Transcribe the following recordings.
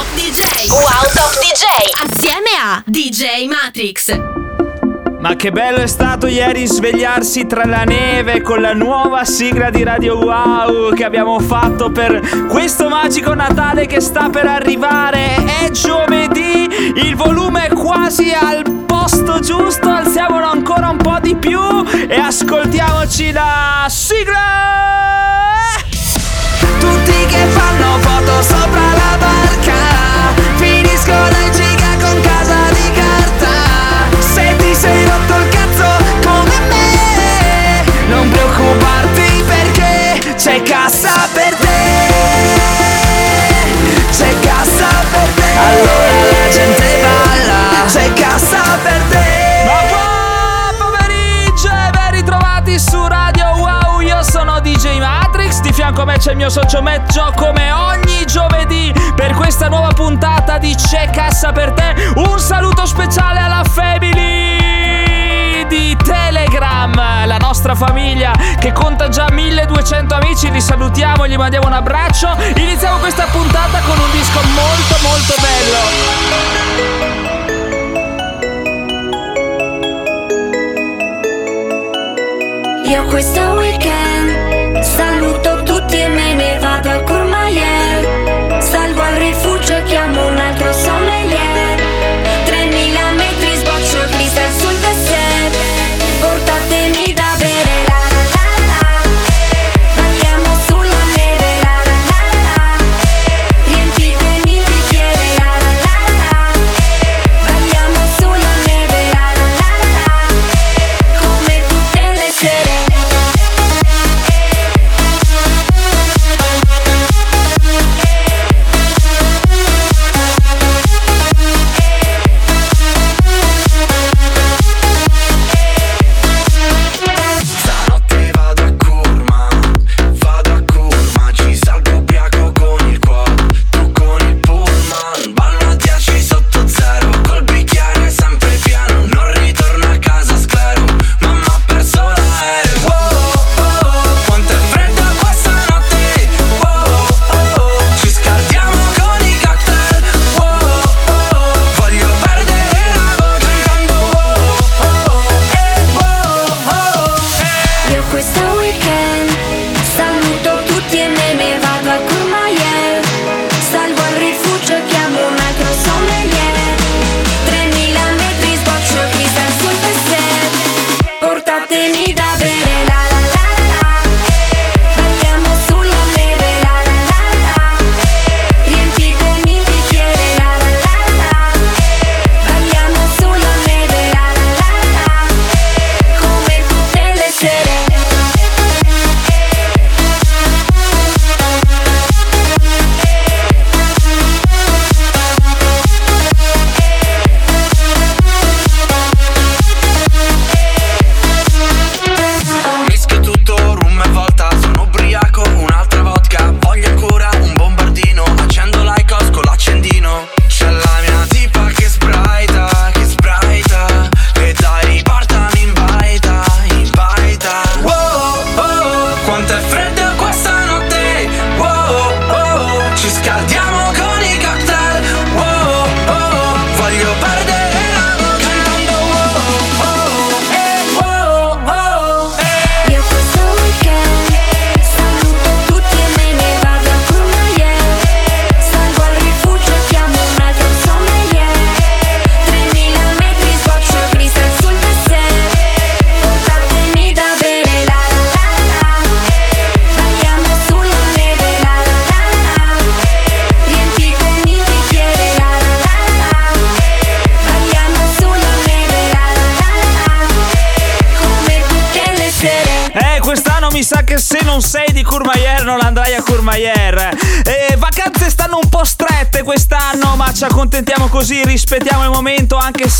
Top DJ. Wow Top DJ. Assieme a DJ Matrix. Ma che bello è stato ieri svegliarsi tra la neve con la nuova sigla di Radio Wow che abbiamo fatto per questo magico Natale che sta per arrivare. È giovedì, il volume è quasi al posto giusto, alziamolo ancora un po' di più e ascoltiamoci la sigla! Tutti che fanno foto sopra la barca Finiscono in giga con casa di carta. Se ti sei rotto il cazzo come me Non preoccuparti perché c'è cassa per te. C'è cassa per te. Allora. La gente balla. C'è cassa per te. Ma buon pomeriggio e ben ritrovati su Radio Wow. Io sono DJ Matrix Di fianco a me c'è il mio socio Meggio Come ogni giovedì Per questa nuova puntata di C'è Cassa per te. Un saluto speciale alla family di Telegram La nostra famiglia che conta già 1200 amici. Li salutiamo, gli mandiamo un abbraccio. Iniziamo questa puntata con un disco molto molto bello. Io questo weekend saluto tutti e me ne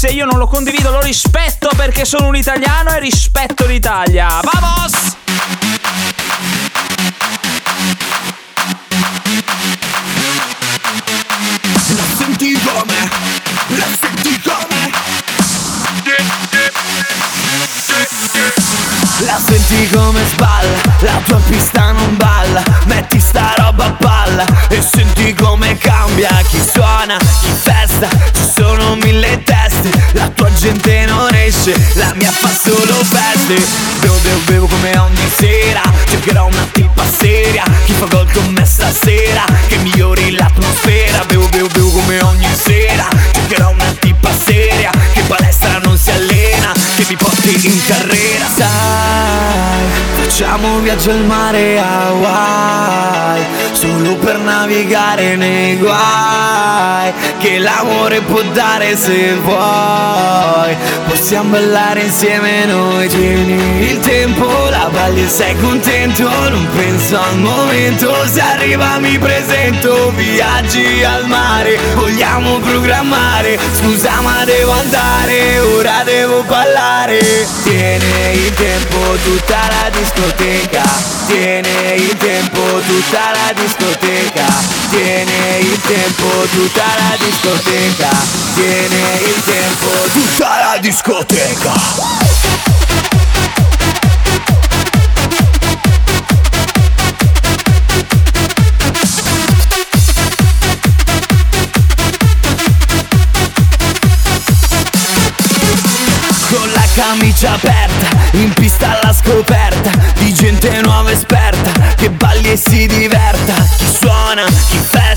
se io non lo condivido, lo rispetto perché sono un italiano e rispetto l'Italia. Vamos! La senti come? La senti come? La senti come sballa, la tua pista non balla gente non esce, la mia fa solo feste Bevo, bevo, come ogni sera Cercherò una tipa seria. Chi fa gol con me stasera Che migliori l'atmosfera. Bevo, bevo, bevo come ogni sera Cercherò una tipa seria. Che palestra non si allena Che mi porti in carriera Sai, facciamo un viaggio al mare Hawaii per navigare nei guai Che l'amore può dare se vuoi. Possiamo ballare insieme noi Tieni il tempo, la balli sei contento Non penso al momento. Se arriva mi presento Viaggi al mare Vogliamo programmare. Scusa ma devo andare Ora devo ballare. Tiene il tempo tutta la discoteca. Tiene il tempo tutta la discoteca Tiene il tempo tutta la discoteca. Tiene il tempo tutta la discoteca. Camicia aperta, balli e si diverta. Chi suona, chi festa,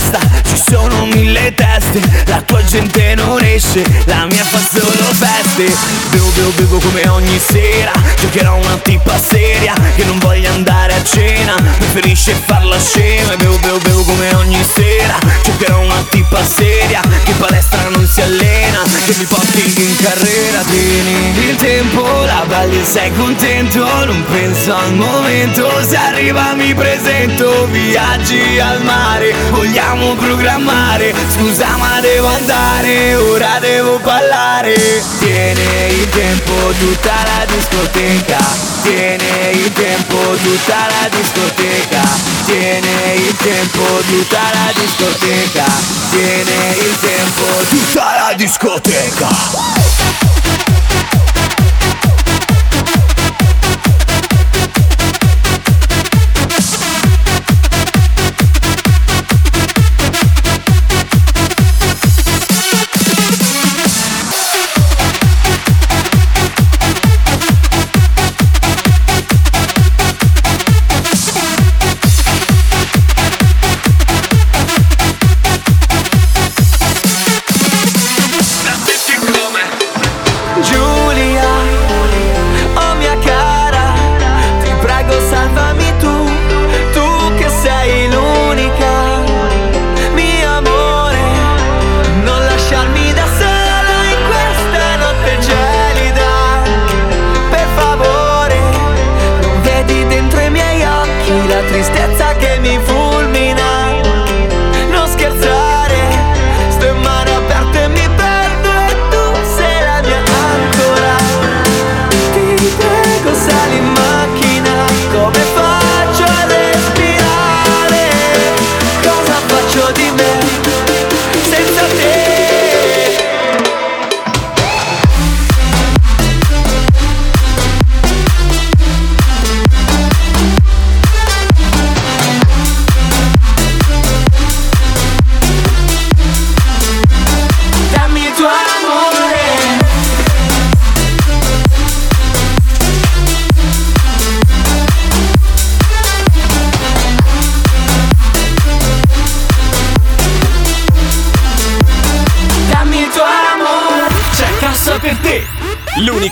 ci sono mille teste La tua gente non esce, la mia fa solo feste. Bevo, bevo, bevo come ogni sera Giocherò una tipa seria, che non voglia andare a cena Preferisce farla scema Bevo, bevo, bevo come ogni sera Giocherò una tipa seria, che palestra non si allena Che mi porti in carriera, tieni il tempo La balli sei contento Non penso al momento. Se arriva mi presento Viaggi al mare Vogliamo programmare. Scusa ma devo andare Ora devo ballare. Tiene il tempo tutta la discoteca. Tiene il tempo tutta la discoteca. Tiene il tempo tutta la discoteca. Tiene il tempo tutta la discoteca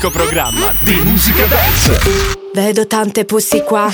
programma di musica dance Vedo tante pussy qua,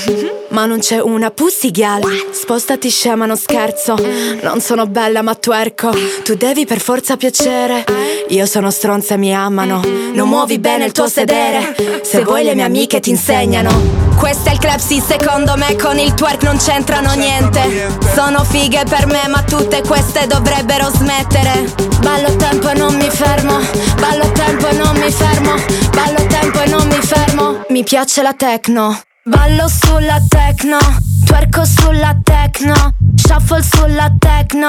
ma non c'è una pussy gal. Spostati scema, non scherzo. Non sono bella ma twerco. Tu devi per forza piacere. Io sono stronza e mi amano. Non muovi bene il tuo sedere. Se vuoi le mie amiche ti insegnano. Questo è il club, sì, secondo me con il twerk non c'entrano niente. Sono fighe per me, ma tutte queste dovrebbero smettere. Ballo tempo e non mi fermo. Ballo tempo e non mi fermo. Ballo tempo e non mi fermo. Mi piace la techno. Ballo sulla techno, twerco sulla techno, shuffle sulla techno,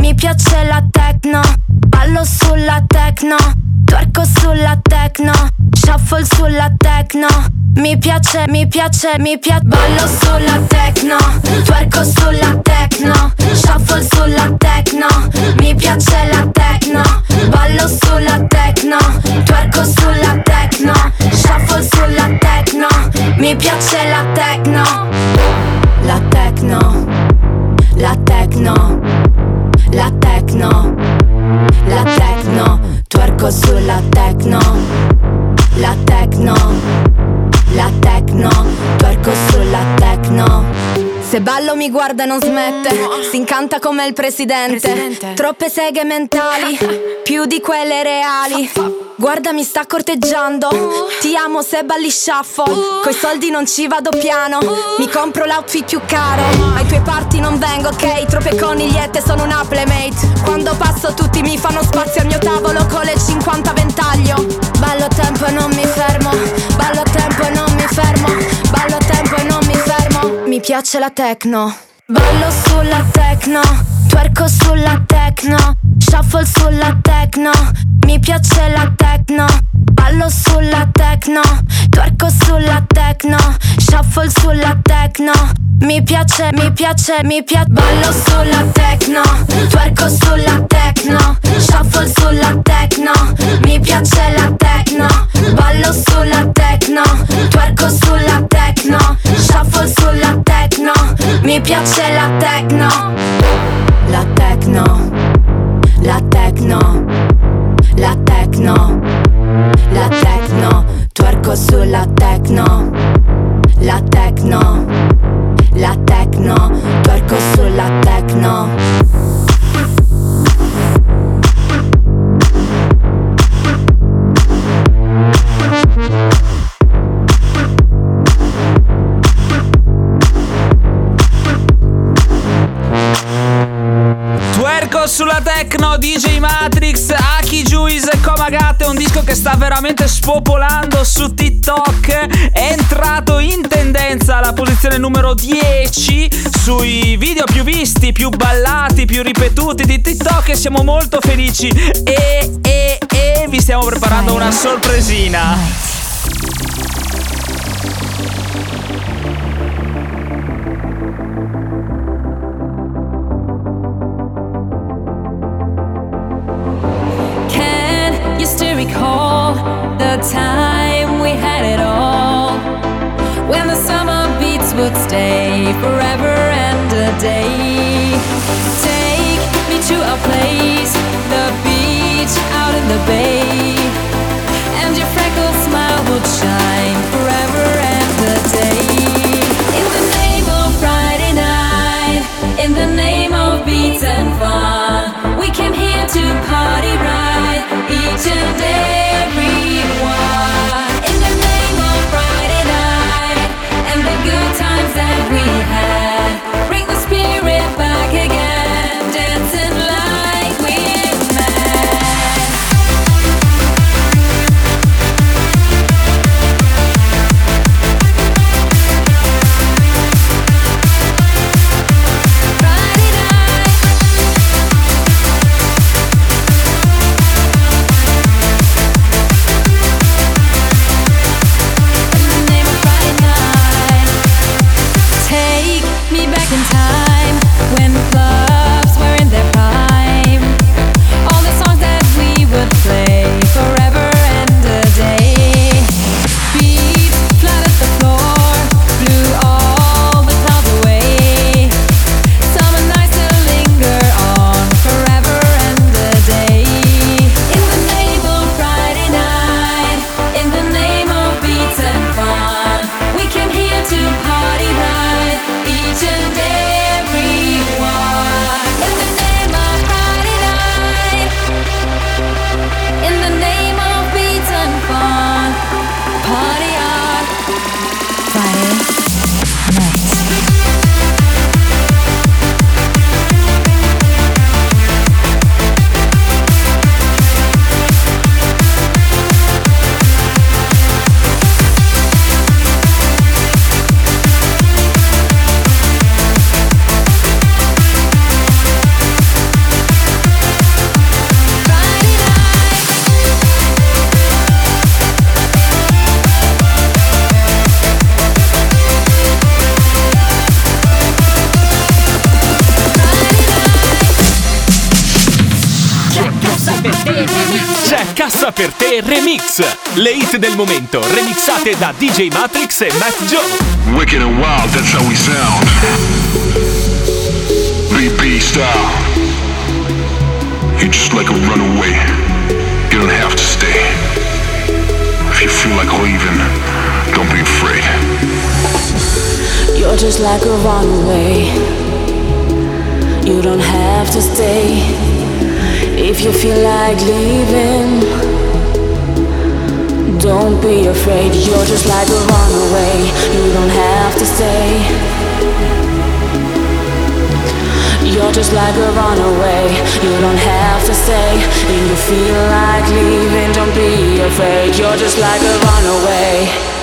mi piace la techno, ballo sulla techno, twerco sulla techno, shuffle sulla techno, mi piace, mi piace, mi piace. Ballo sulla techno, twerco sulla techno Shuffle sulla techno, mi piace la techno. Ballo sulla techno, twerco sulla techno Shuffle sulla techno, mi piace la techno. La techno, la techno, la techno. La tecno, twerco sulla techno. La techno techno, twerco sulla techno. Se ballo mi guarda e non smette, si incanta come il presidente. Presidente. Troppe seghe mentali, più di quelle reali. Guarda mi sta corteggiando, ti amo se balli shuffle. Coi soldi non ci vado piano, mi compro l'outfit più caro. Ai tuoi party non vengo, ok? Troppe conigliette sono una playmate. Quando passo tutti mi fanno spazio al mio tavolo con le 50 ventaglio. Ballo a tempo e non mi fermo, ballo a tempo e non mi fermo, piace la techno. Ballo sulla techno, twerco sulla techno, shuffle sulla techno, mi piace la techno. Ballo sulla techno, twerco sulla techno, shuffle sulla techno, mi piace, mi piace, mi piace. Ballo sulla techno, twerco sulla techno, shuffle sulla techno, mi piace la techno. Ballo sulla techno, twerco sulla techno, shuffle sulla techno, mi piace la techno. La techno, la techno, la techno, la techno, twerco sulla techno, la techno, la techno, twerco sulla techno. Sulla techno, DJ Matrix, Aki Juice, Komagate, un disco che sta veramente spopolando su TikTok. È entrato in tendenza alla posizione numero 10 sui video più visti, più ballati, più ripetuti di TikTok e siamo molto felici. E, e, e vi stiamo preparando una sorpresina. Time we had it all? When the summer beats would stay forever and a day. Take me to a place, the beach out in the bay. And your freckled smile would shine forever and a day. In the name of Friday night, in the name of beats and fun, we came here to party right, good times that we Remix! Le hit del momento, remixate da DJ Matrix e Matt Joe. Wicked and wild, that's how we sound. BB style. You're just like a runaway. You don't have to stay. If you feel like leaving, don't be afraid. You're just like a runaway. You don't have to stay. If you feel like leaving, don't be afraid. You're just like a runaway. You don't have to stay. You're just like a runaway. You don't have to stay. If you feel like leaving, don't be afraid. You're just like a runaway. Runaway,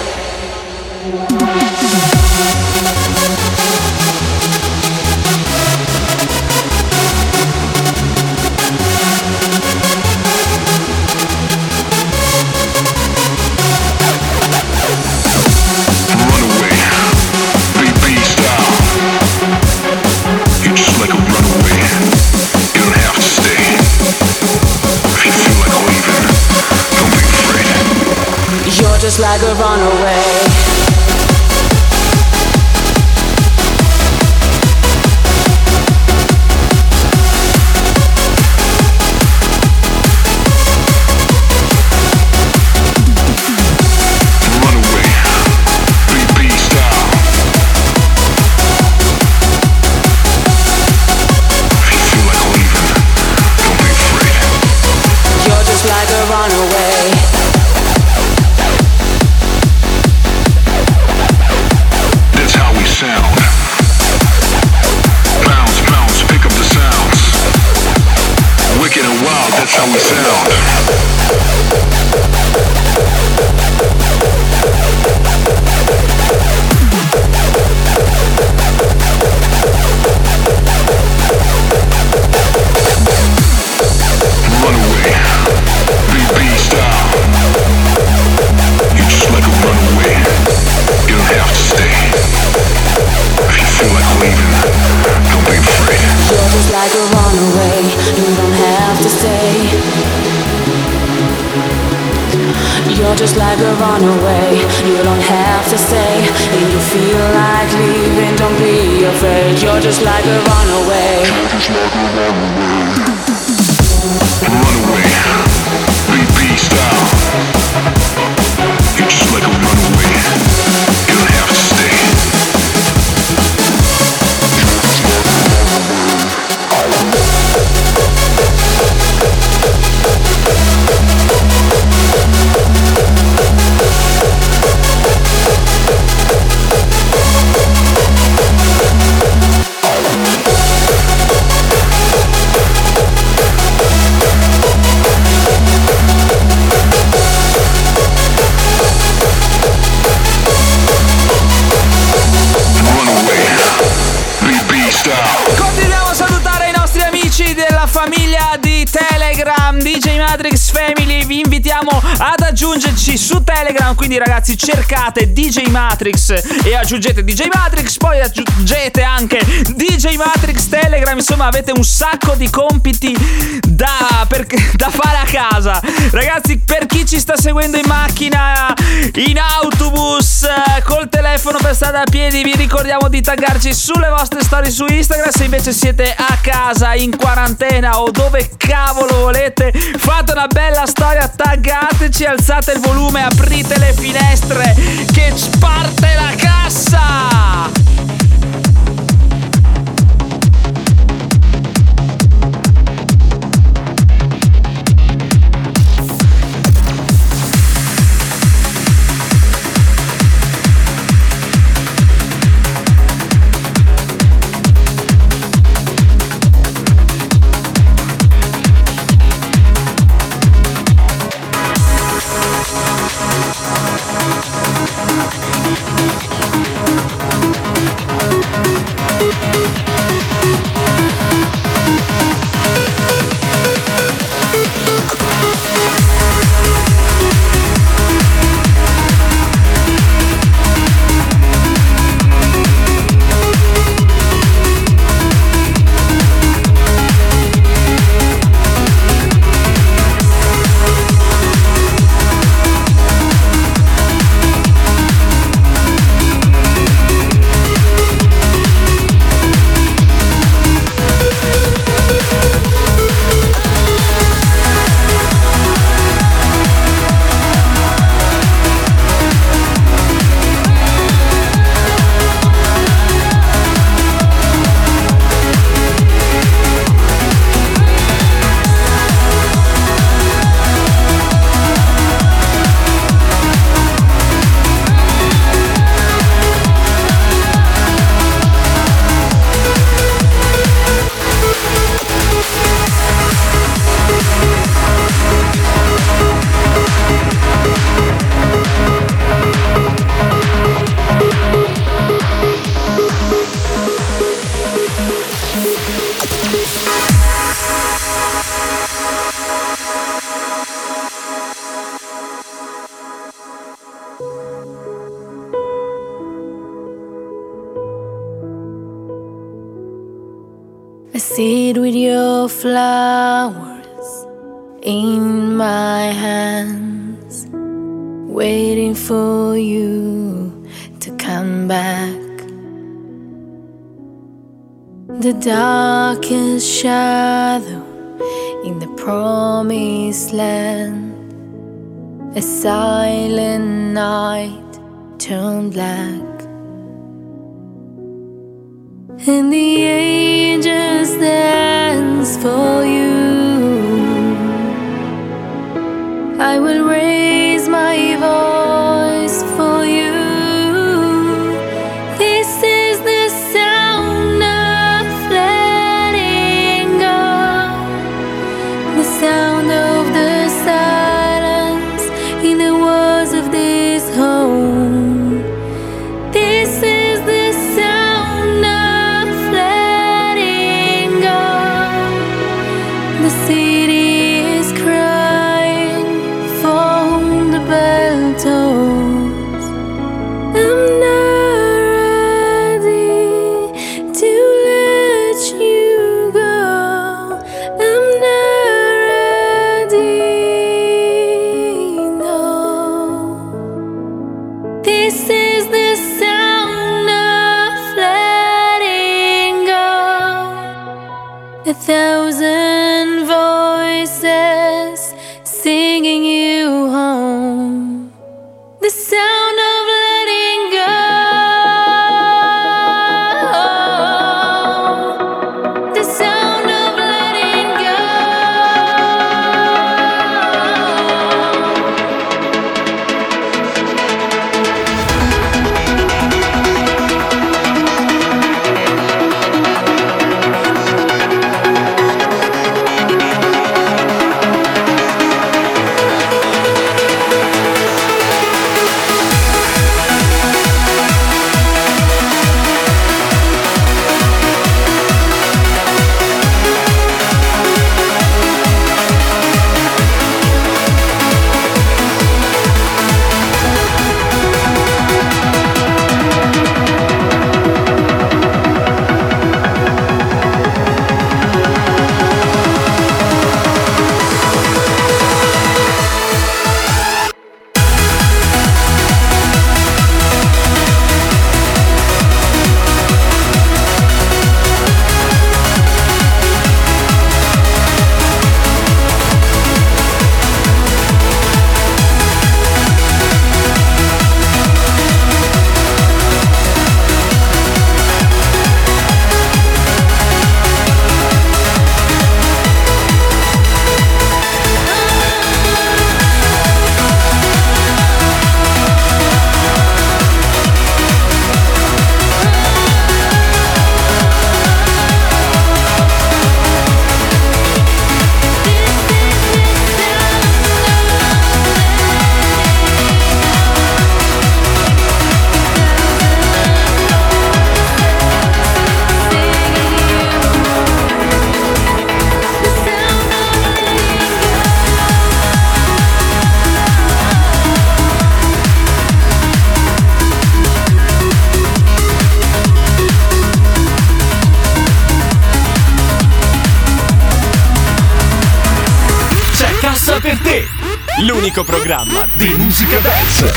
Like run away. Just like a runaway. You don't have to stay. If you feel like leaving, don't be afraid. You're just like a runaway. Runaway, cercate DJ Matrix e aggiungete DJ Matrix poi aggiungete anche DJ Matrix Telegram insomma avete un sacco di compiti da, per- da fare a casa. Ragazzi per chi ci sta seguendo in macchina in autobus col telefono per strada a piedi vi ricordiamo di taggarci sulle vostre storie su Instagram. Se invece siete a casa in quarantena o dove cavolo volete fate una bella storia taggateci alzate il volume aprite le finestre che parte la cassa darkest shadow in the promised land, a silent night turned black. And the angels dance for you. I will raise my voice Te, l'unico programma di musica dance.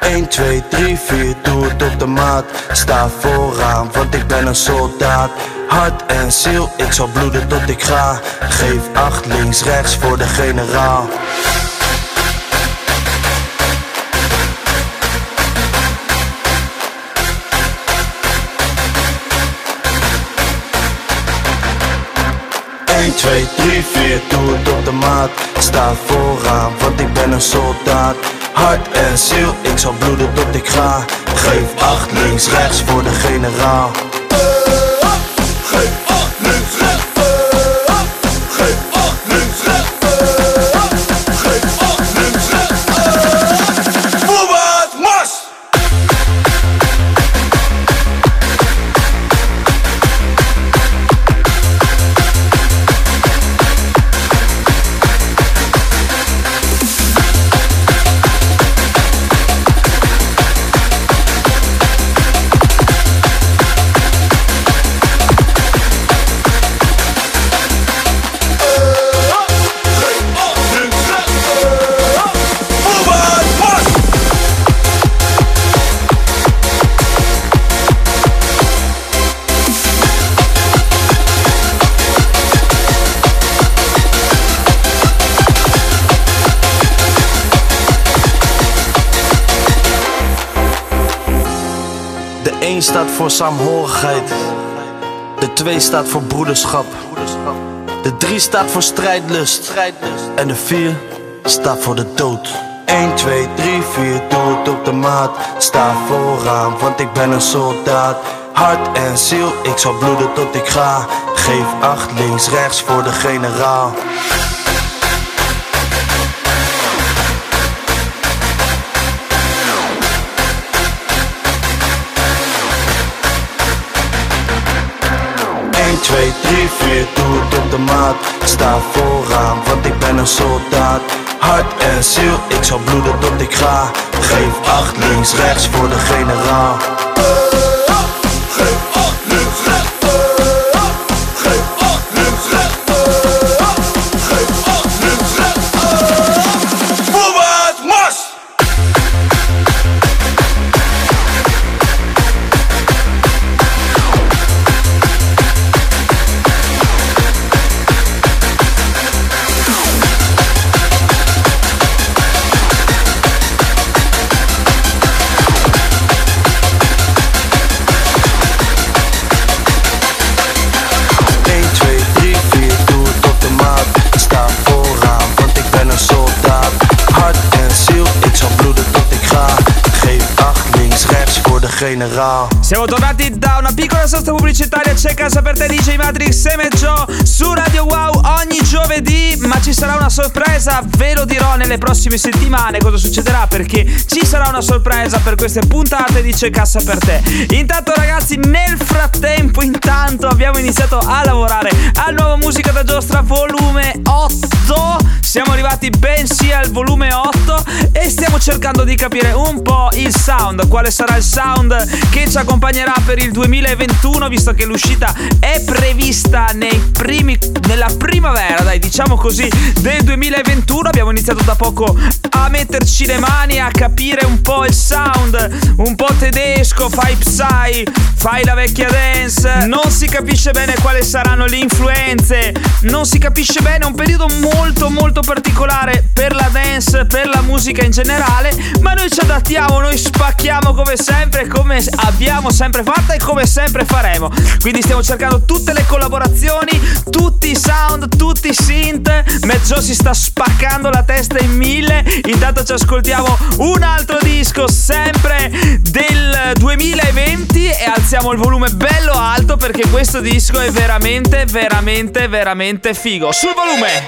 Eén, vooraan, want ik ben een soldaat. Hart en ziel, ik zal bloeden tot ik ga. Geef acht links, rechts voor de generaal. Twee, drie, vier, doe het op de maat. Sta vooraan, want ik ben een soldaat. Hart en ziel, ik zal bloeden tot ik ga. Geef acht links, rechts voor de generaal. Voor saamhorigheid. De 2 staat voor broederschap. De 3 staat voor strijdlust. En de 4 staat voor de dood. 1, 2, 3, 4, doe het op de maat. Sta vooraan, want ik ben een soldaat. Hart en ziel, ik zal bloeden tot ik ga. Geef acht links, rechts voor de generaal. Eén, twee, drie, vier, doe het op de maat. Sta vooraan, want ik ben een soldaat. Hart en ziel, ik zal bloeden tot ik ga. Geef acht links, rechts voor de generaal. Generaal. Siamo tornati da una piccola sosta pubblicitaria, c'è casa per te DJ Matrix e Joe su Radio Wow ogni giovedì, ma ci sarà una sorpresa, ve lo dirò nelle prossime settimane cosa succederà perché ci sarà una sorpresa per queste puntate di C'è Cassa per te. Intanto ragazzi, nel frattempo intanto abbiamo iniziato a lavorare al nuovo Musica da Giostra volume 8, siamo arrivati bensì al volume 8 e stiamo cercando di capire un po' il sound, quale sarà il sound che ci accompagnerà per il 2021 visto che l'uscita è prevista primi, nella primavera, dai diciamo così, del 2021. Abbiamo iniziato da poco a metterci le mani, a capire un po' il sound, un po' tedesco, fai psy, fai la vecchia dance, non si capisce bene quali saranno le influenze, non si capisce bene, è un periodo molto molto particolare per la dance, per la musica in generale, ma noi ci adattiamo, noi spacchiamo come sempre, come abbiamo sempre fatto e come sempre faremo. Quindi stiamo cercando tutte le collaborazioni, tutti i sound, tutti i synth. Mezzo si sta spaccando la testa in mille. Intanto ci ascoltiamo un altro disco sempre del 2020 e alziamo il volume bello alto perché questo disco è veramente veramente veramente figo. Sul volume!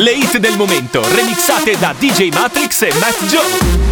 Le hit del momento remixate da DJ Matrix e Matt Joe.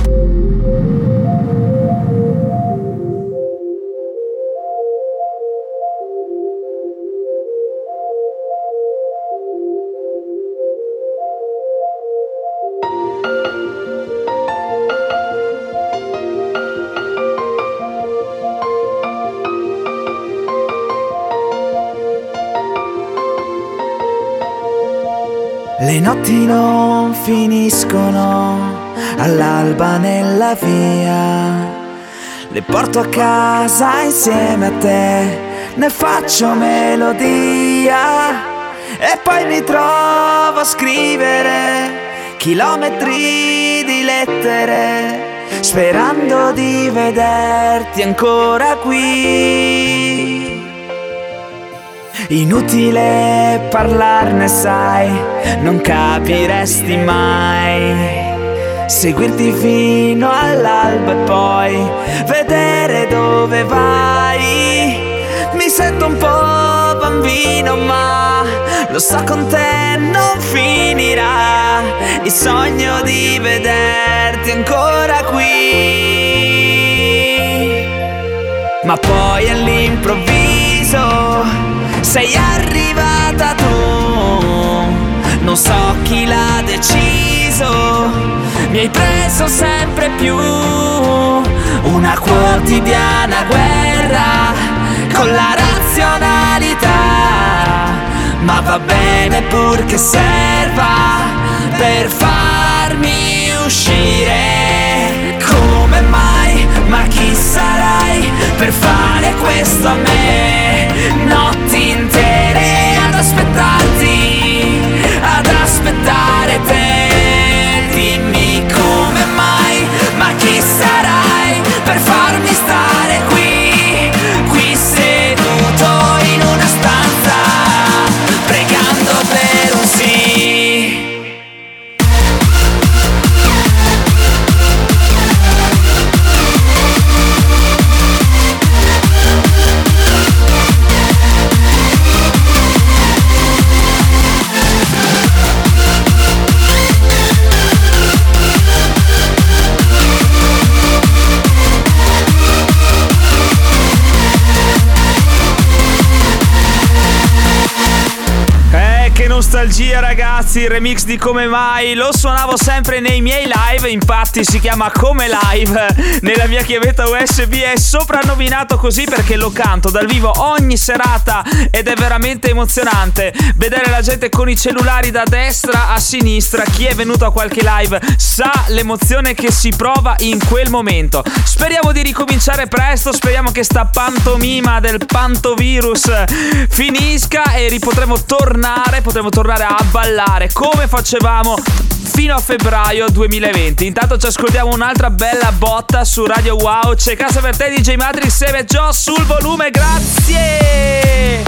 Le notti non finiscono all'alba nella via. Le porto a casa insieme a te, ne faccio melodia. E poi mi trovo a scrivere chilometri di lettere, sperando di vederti ancora qui. Inutile parlarne, sai, non capiresti mai. Seguirti fino all'alba e poi vedere dove vai. Mi sento un po' bambino, ma lo so con te non finirà. Il sogno di vederti ancora qui. Ma poi all'improvviso sei arrivata tu, non so chi l'ha deciso, mi hai preso sempre più una quotidiana guerra con la razionalità, ma va bene purché serva per farmi uscire. Come mai? Ma chi sarai per fare questo a me? Notti intere ad aspettarti, ad aspettare te. Ragazzi, il remix di Come Mai, lo suonavo sempre nei miei live, infatti si chiama Come Live nella mia chiavetta USB, è soprannominato così perché lo canto dal vivo ogni serata ed è veramente emozionante vedere la gente con i cellulari da destra a sinistra, chi è venuto a qualche live sa l'emozione che si prova in quel momento. Speriamo di ricominciare presto, speriamo che sta pantomima del pantovirus finisca e ri- potremo tornare, potremo tornare a ballare come facevamo fino a febbraio 2020. Intanto ci ascoltiamo un'altra bella botta su Radio Wow. C'è casa per te DJ Matrix e Joe sul volume, grazie!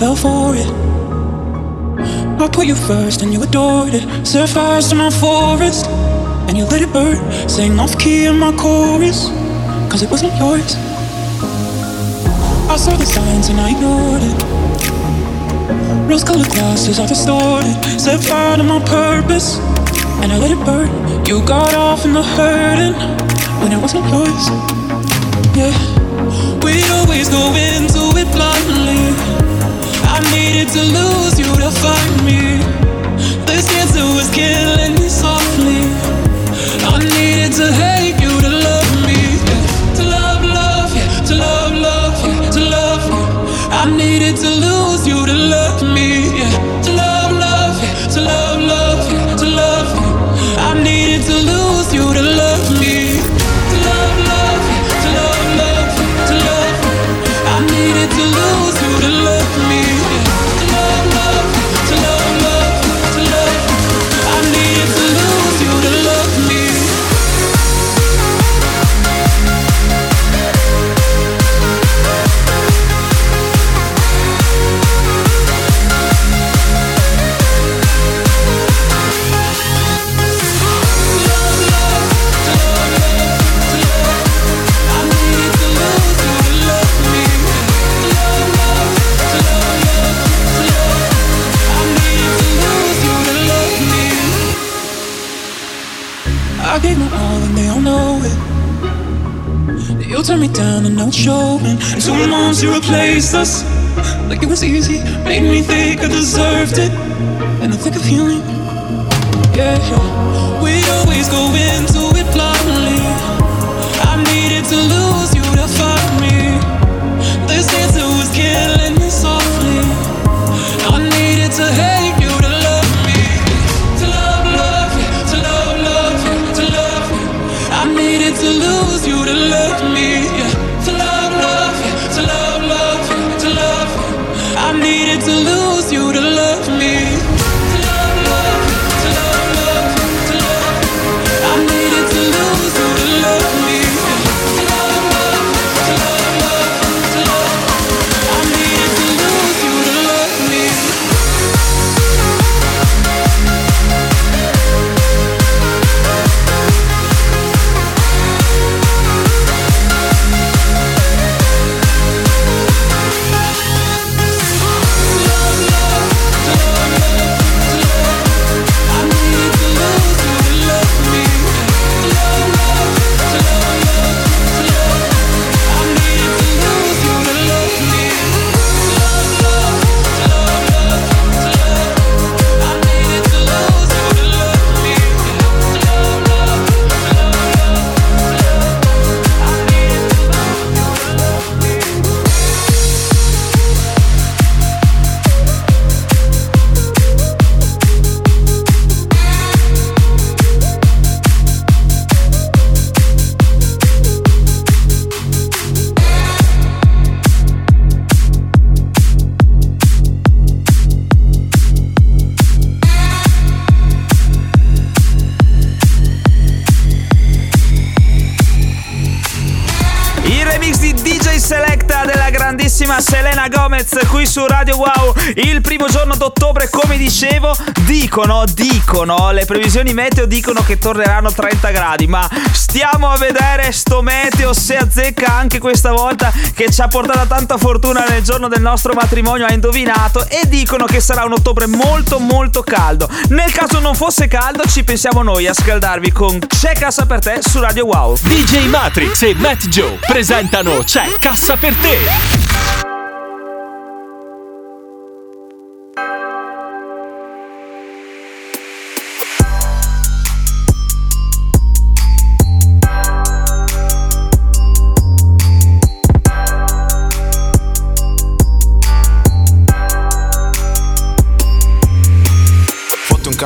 Fell for it. I put you first and you adored it. Set fires to my forest and you let it burn. Sang off key in my chorus, cause it wasn't yours. I saw the signs and I ignored it. Rose colored glasses are distorted. Set fire to my purpose and I let it burn. You got off in the hurting when it wasn't yours. Yeah. We always go into needed to lose you to find me. This cancer was killing me softly. I needed to hate Made me think I deserved it, and I think of healing. Yeah, su Radio Wow il primo giorno d'ottobre come dicevo dicono dicono le previsioni meteo dicono che torneranno 30 gradi ma stiamo a vedere sto meteo se azzecca anche questa volta che ci ha portato tanta fortuna nel giorno del nostro matrimonio ha indovinato e dicono che sarà un ottobre molto molto caldo nel caso non fosse caldo ci pensiamo noi a scaldarvi con C'è cassa per te su Radio Wow DJ Matrix e Matt Joe presentano C'è cassa per te.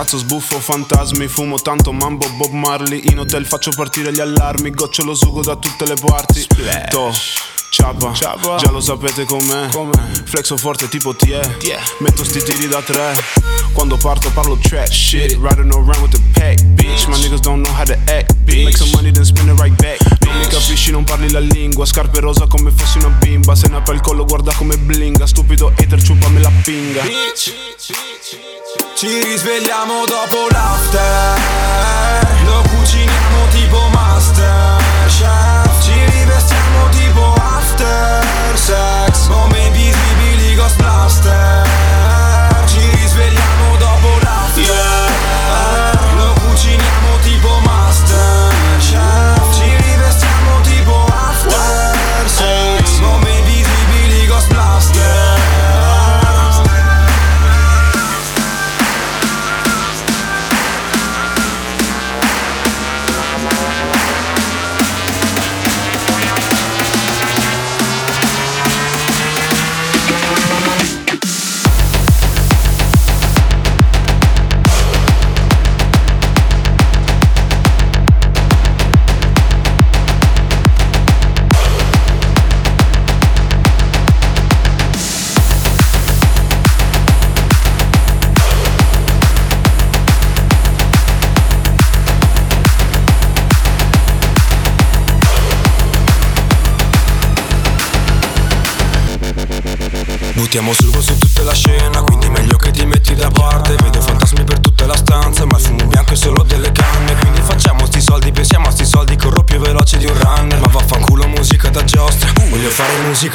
Cazzo sbuffo fantasmi Fumo tanto mambo Bob Marley. In hotel faccio partire gli allarmi Gocciolo sugo da tutte le parti. To Ciapa, già lo sapete com'è. Flexo forte tipo tie Metto sti tiri da tre. Quando parto parlo trash shit. Riding around with the pack bitch. My niggas don't know how to act bitch. Make some money then spin it right back Non mi capisci non parli la lingua. Scarpe rosa come fossi una bimba. Se ne apre il collo guarda come blinga. Stupido hater ciupami la pinga. Ci risvegliamo dopo l'after. Lo cuciniamo tipo rivestiamo tipo after sex Come invisibili Ghost Blaster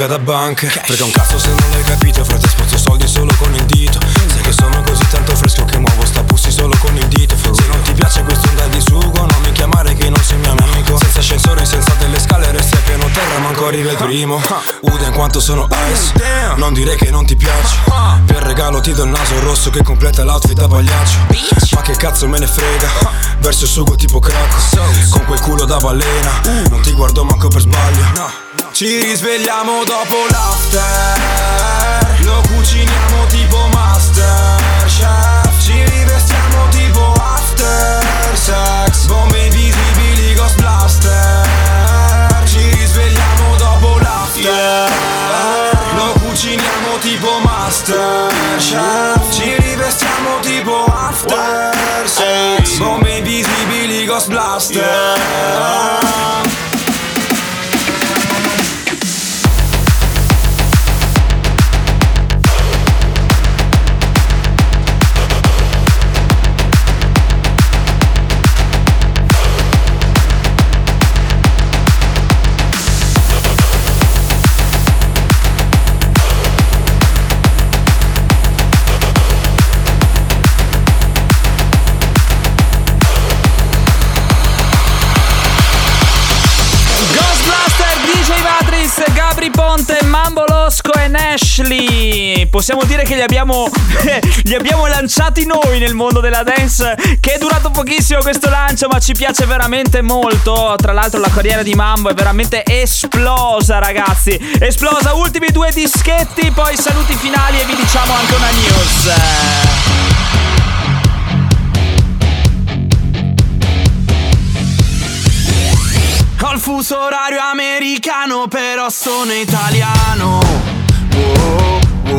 da banche Perché un cazzo se non l'hai capito Frate sposto soldi solo con il dito. Sai che sono così tanto fresco Che muovo sta pussy solo con il dito. Se non ti piace quest'onda di sugo Non mi chiamare che non sei mio amico. Senza ascensore, senza delle scale Resti a piano terra, manco arriva il primo. Uda in quanto sono ice. Non dire che non ti piace. Per regalo ti do il naso rosso Che completa l'outfit da pagliaccio. Ma che cazzo me ne frega? Verso il sugo tipo crack. Con quel culo da balena. Non ti guardo manco per sbaglio Ci risvegliamo dopo l'after. Lo cuciniamo tipo Masterchef. Ci rivestiamo tipo after sex. Bombe invisibili, Ghost Blaster. Ci risvegliamo dopo l'after. Lo cuciniamo tipo Masterchef. Ci rivestiamo tipo after sex. Bombe invisibili, Ghost Blaster Losco e Ashley. Possiamo dire che li abbiamo, li abbiamo lanciati noi nel mondo della dance, che è durato pochissimo questo lancio, ma ci piace veramente molto. Tra l'altro la carriera di Mambo è veramente esplosa, ragazzi. Esplosa, ultimi due dischetti, poi saluti finali e vi diciamo anche una news. Ho il fuso orario americano, però sono italiano.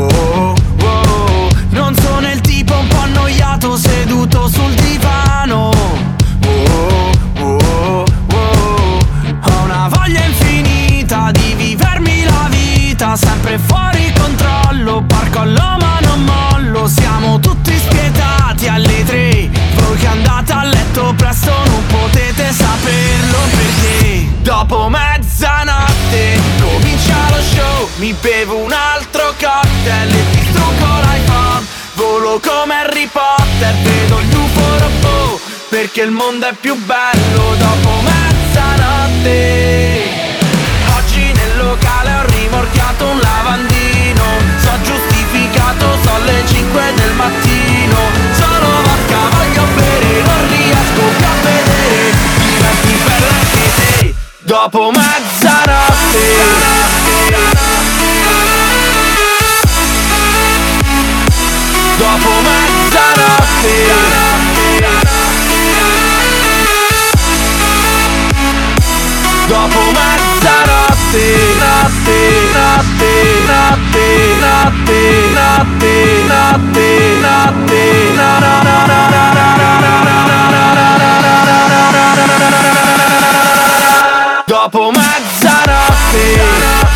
Oh, oh, oh. Non sono il tipo un po' annoiato seduto sul divano. Ho una voglia infinita di vivermi la vita, sempre fuori controllo. Parcollo ma non mollo, siamo tutti spietati alle tre. Voi che andate a letto presto non potete saperlo perché dopo mezzanotte comincia lo show. Mi bevo un altro cocktail e distruggo l'iPhone. Volo come Harry Potter, vedo gli UFO robot perché il mondo è più bello dopo mezzanotte. Oggi nel locale ho rimorchiato un lavandino So giustificato, so alle 5 del mattino Solo vodka voglio bere, non riesco più a vedere Diventi bella anche te Dopo mezzanotte Dopo mezzanotte Dopo mezzanotte Notte, notte, notte, notte, notte, notte, notte Na na na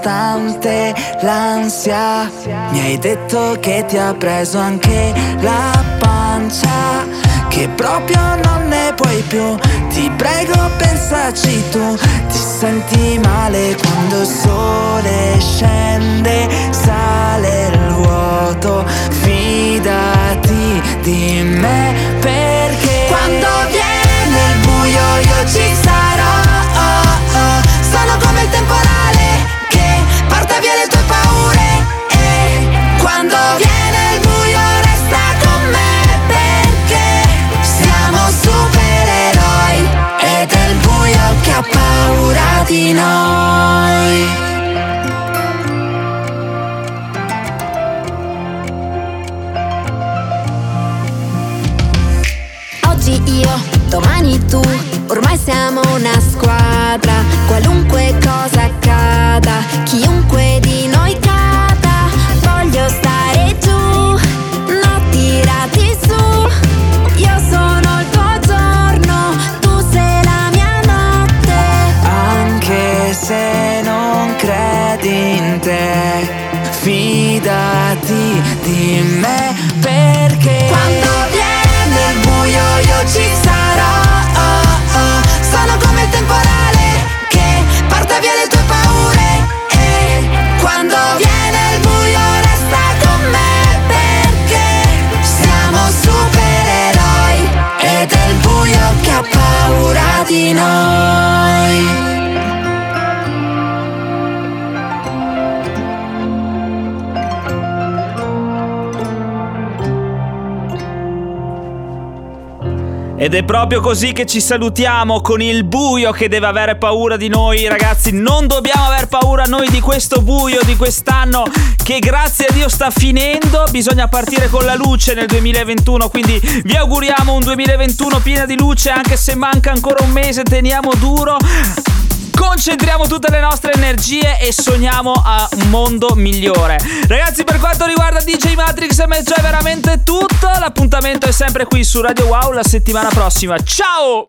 nonostante l'ansia? Mi hai detto che ti ha preso anche la pancia, che proprio non ne puoi più. Ti prego, pensaci tu. Ti senti male quando il sole scende, sale il vuoto. Fidati di me perché quando viene il buio io ci sarò. oh, oh. Sono come il temporale paura di noi. Oggi io, domani tu, ormai siamo una squadra, qualunque cosa accada, chiunque di noi me perché Quando viene il buio io ci sarò oh, oh. Sono come il temporale che porta via le tue paure. E quando viene il buio resta con me Perché siamo supereroi. Ed è il buio che ha paura di noi Ed è proprio così che ci salutiamo con il buio che deve avere paura di noi, ragazzi. Non dobbiamo aver paura noi di questo buio di quest'anno che grazie a Dio sta finendo. Bisogna partire con la luce nel 2021, quindi vi auguriamo un 2021 pieno di luce anche se manca ancora un mese, teniamo duro. Concentriamo tutte le nostre energie e sogniamo a un mondo migliore. Ragazzi, per quanto riguarda DJ Matrix me, è veramente tutto. L'appuntamento è sempre qui su Radio Wow la settimana prossima. Ciao!